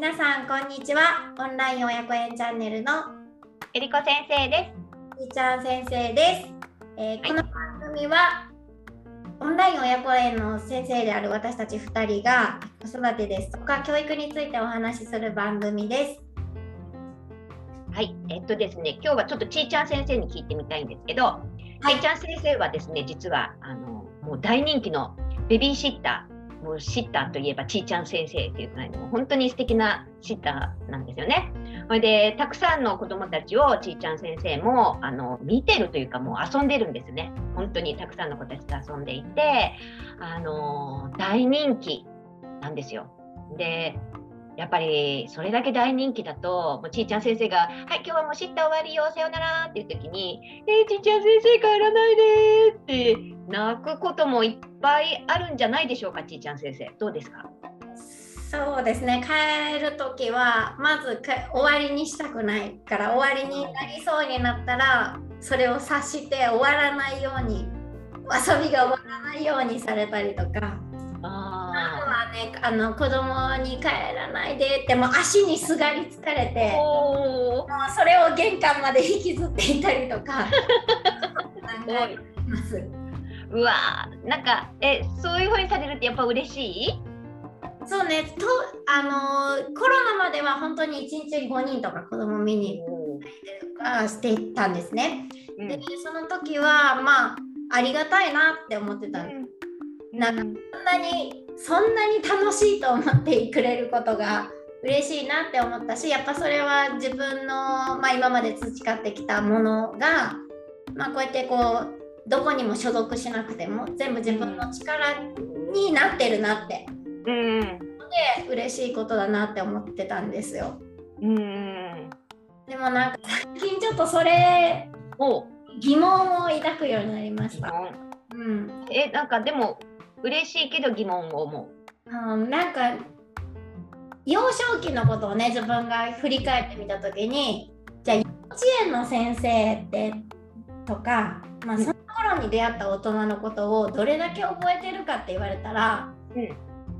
皆さんこんにちは。オンライン親子園チャンネルのえりこ先生でみーちゃん先生です、えーこの番組はオンライン親子園の先生である私たち2人が子育てですとか教育についてお話しする番組です。す。はい、えっとですね、今日はちょっとちーちゃん先生に聞いてみたいんですけど、ちーちゃん先生はですね、実はあのもう大人気のベビーシッター、もうシッターといえばちーちゃん先生っていうくらいの本当に素敵なシッターなんですよね。それでたくさんの子どもたちをちーちゃん先生もあの見てるというかもう遊んでるんですね。本当にたくさんの子たちと遊んでいて、あの大人気なんですよ。でやっぱりそれだけ大人気だと、もうちーちゃん先生が、はい、今日はもう知った終わりよ、さよならっていう時に、えー、ちーちゃん先生帰らないでって泣くこともいっぱいあるんじゃないでしょうか、ちーちゃん先生。どうですか？そうですね。帰る時はまずか終わりにしたくないから終わりになりそうになったらそれを察して終わらないように遊びが終わらないようにされたりとか。あとあはねあの子供に帰らないでってもう足にすがりつかれてもうそれを玄関まで引きずっていたりとか ます。うわーなんか、え、そういうふうにされるってやっぱ嬉しい？そうねとあのコロナまでは本当に1日に5人とか子供見にあしていったんですね。うん。でその時はまあありがたいなって思ってた。ん。ですなんかそんなにそんなに楽しいと思ってくれることが嬉しいなって思ったしやっぱそれは自分の、まあ、今まで培ってきたものが、まあ、こうやってこうどこにも所属しなくても全部自分の力になってるなって。うんで嬉しいことだなって思ってたんですよ。うんでもなんか最近ちょっとそれお疑問を抱くようになりました。うん、えなんかでも嬉しいけど疑問を思あのなんか幼少期のことをね自分が振り返ってみた時にじゃあ幼稚園の先生ってとか、まあ、その頃に出会った大人のことをどれだけ覚えてるかって言われたら、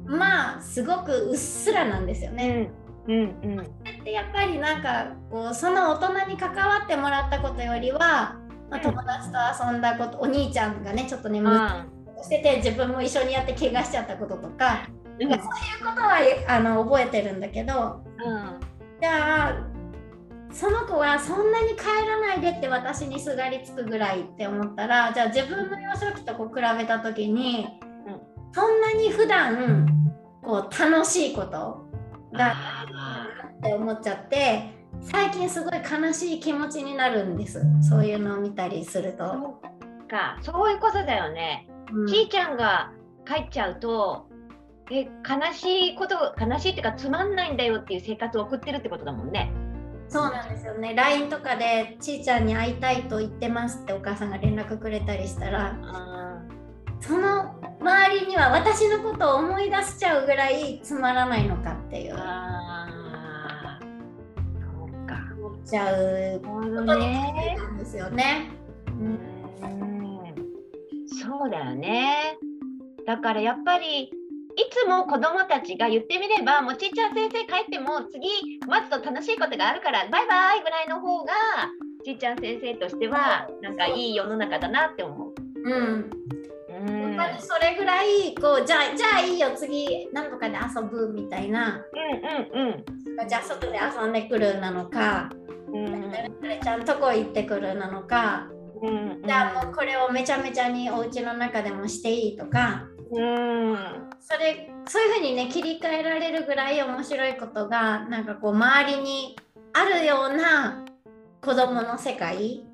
まあすごくうっすらなんですよう。ね。うんうんでやっぱりなんかこうその大人に関わってもらったことよりは、まあ、友達と遊んだことお兄ちゃんがねちょっとね、あしてて自分も一緒にやって怪我しちゃったこととか。ーうんそういうことはあの覚えてるんだけどうんじゃあその子はそんなに帰らないでって私にすがりつくぐらいって思ったらじゃあ自分の幼少期とこう比べた時に、うんそんなに普段こう楽しいことがあって思っちゃって最近すごい悲しい気持ちになるんですそういうのを見たりするーと。そうかそういうことだよね。うんちーちゃんが帰っちゃうとえ悲しいこと悲しいっていうかつまんないんだよっていう生活を送ってるってことだもんね。そうなんですよね LINE とかでちーちゃんに会いたいと言ってますってお母さんが連絡くれたりしたらあその周りには私のことを思い出しちゃうぐらいつまらないのかっていうーあーそうか。思っちゃうこどとにね。なんですよね。うんうんそうだよね。だからやっぱりいつも子どもたちが言ってみればもうちっちゃん先生帰っても次待つと楽しいことがあるからバイバイぐらいの方がちっちゃん先生としてはなんかいい世の中だなって思う。うん、うん。やっぱりそれぐらいこうじゃあじゃあいいよ次何とかで遊ぶみたいな。うんうんじゃあ外で遊んでくるなのか、うんちゃんとこ行ってくるなのか、うん。じゃあもうこれをめちゃめちゃにお家の中でもしていいとかうん。それそういうふうにね切り替えられるぐらい面白いことがなんかこう周りにあるような子どもの世界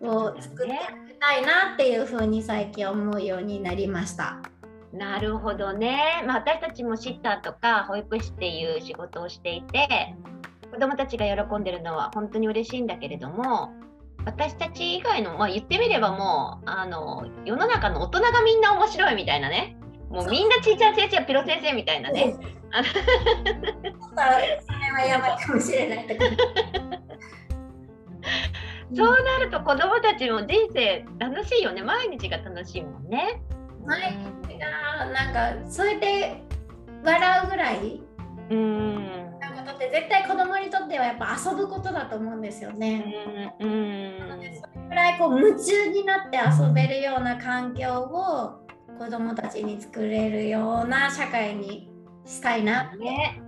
を作っていきたいなっていうふうに最近思うようになりました。なるほどね、まあ、私たちもシッターとか保育士っていう仕事をしていて子どもたちが喜んでるのは本当に嬉しいんだけれども私たち以外の、まあ、言ってみればもうあの世の中の大人がみんな面白いみたいなねもうみんなちいちゃん先生やピロ先生みたいなね。それはやばいかもしれないけど。そうなると子どもたちも人生楽しいよね毎日が楽しいもんね。毎日がなんかそれで笑うぐらいうんなって絶対子供にとってはやっぱ遊ぶことだと思うんですよね。うんうんそれくらいこう夢中になって遊べるような環境を子供たちに作れるような社会にしたいな。ってね。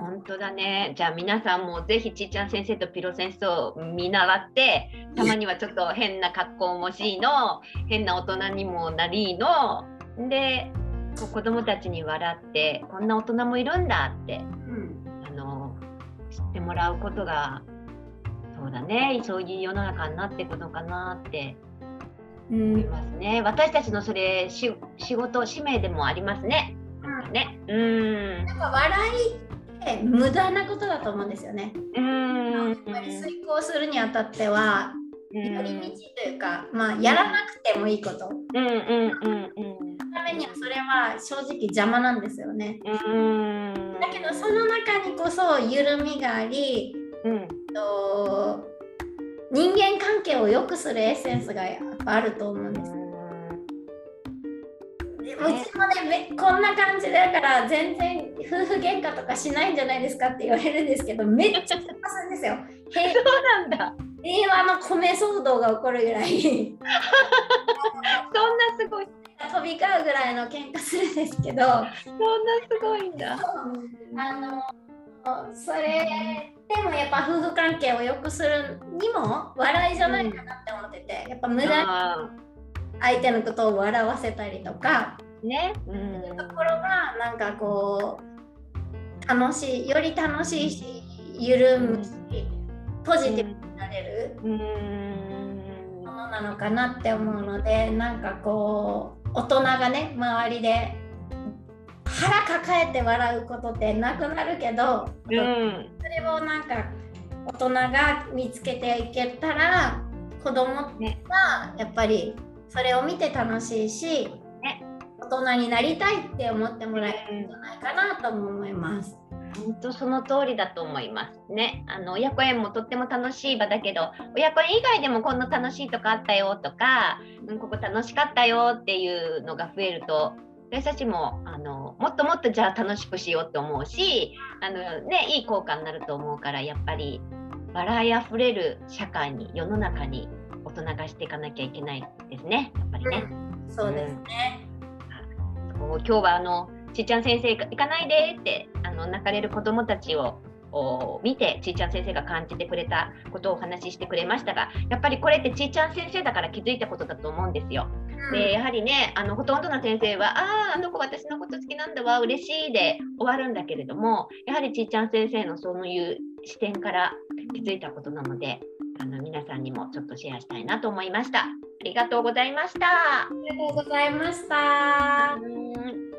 本当だね。じゃあ皆さんもぜひちっちゃん先生とピロ先生を見習って、たまにはちょっと変な格好もしいの、変な大人にもなりの、で、子供たちに笑って、こんな大人もいるんだって、うん。あの、知ってもらうことが、そうだね、そういう世の中になっていくのかなってうんますね。私たちのそれ、し仕事、使命でもありますね。なんかね。うーん。なんか笑いって無駄なことだと思うんですよね。うーん。やっぱり遂行するにあたってはうん寄り道というか、まあやらなくてもいいこと。うんうんうんうんためにはそれは正直邪魔なんですよね。うんだけどその中にこそ緩みがあり、うんと人間関係を良くするエッセンスがやっぱあると思うんです。うちもねめこんな感じだから全然夫婦喧嘩とかしないんじゃないですかって言われるんですけど めっちゃ喧嘩するんですよ。平そうなんだ。平和の米騒動が起こるぐらい。そんなすごい。飛び交うぐらいの喧嘩するんですけど。そんなすごいんだ。あのそれでもやっぱ夫婦関係を良くするにも笑いじゃないかなって思っててやっぱ無駄にあ相手のことを笑わせたりとか。ーね。うん。ところがなんかこう楽しいより楽しいし緩むしポジティブになれるうん。ものなのかなって思うのでなんかこう大人がね周りで腹抱えて笑うことってなくなるけど、うんそれをなんか大人が見つけていけたら子供ねがやっぱりそれを見て楽しいし、ね大人になりたいって思ってもらえるんじゃないかなとも思います。本当その通りだと思いますね。あの親子園もとっても楽しい場だけど親子園以外でもこんな楽しいとこあったよとか、うん、ここ楽しかったよっていうのが増えると私たちもあのもっともっとじゃあ楽しくしようと思うしあの、ね、いい効果になると思うからやっぱり笑いあふれる社会に世の中に大人がしていかなきゃいけないですねやっぱりね。そうですね。こう今日はあのちっちゃん先生行かないでってあの泣かれる子どもたちをお見てちっちゃん先生が感じてくれたことをお話ししてくれましたがやっぱりこれってちっちゃん先生だから気づいたことだと思うんですよ。でやはりねあのほとんどの先生は「あああの子私のこと好きなんだわ嬉しい」で終わるんだけれどもやはりちっちゃん先生のそういう視点から気づいたことなのであの皆さんにもちょっとシェアしたいなと思いました。ありがとうございました。ありがとうございました。うん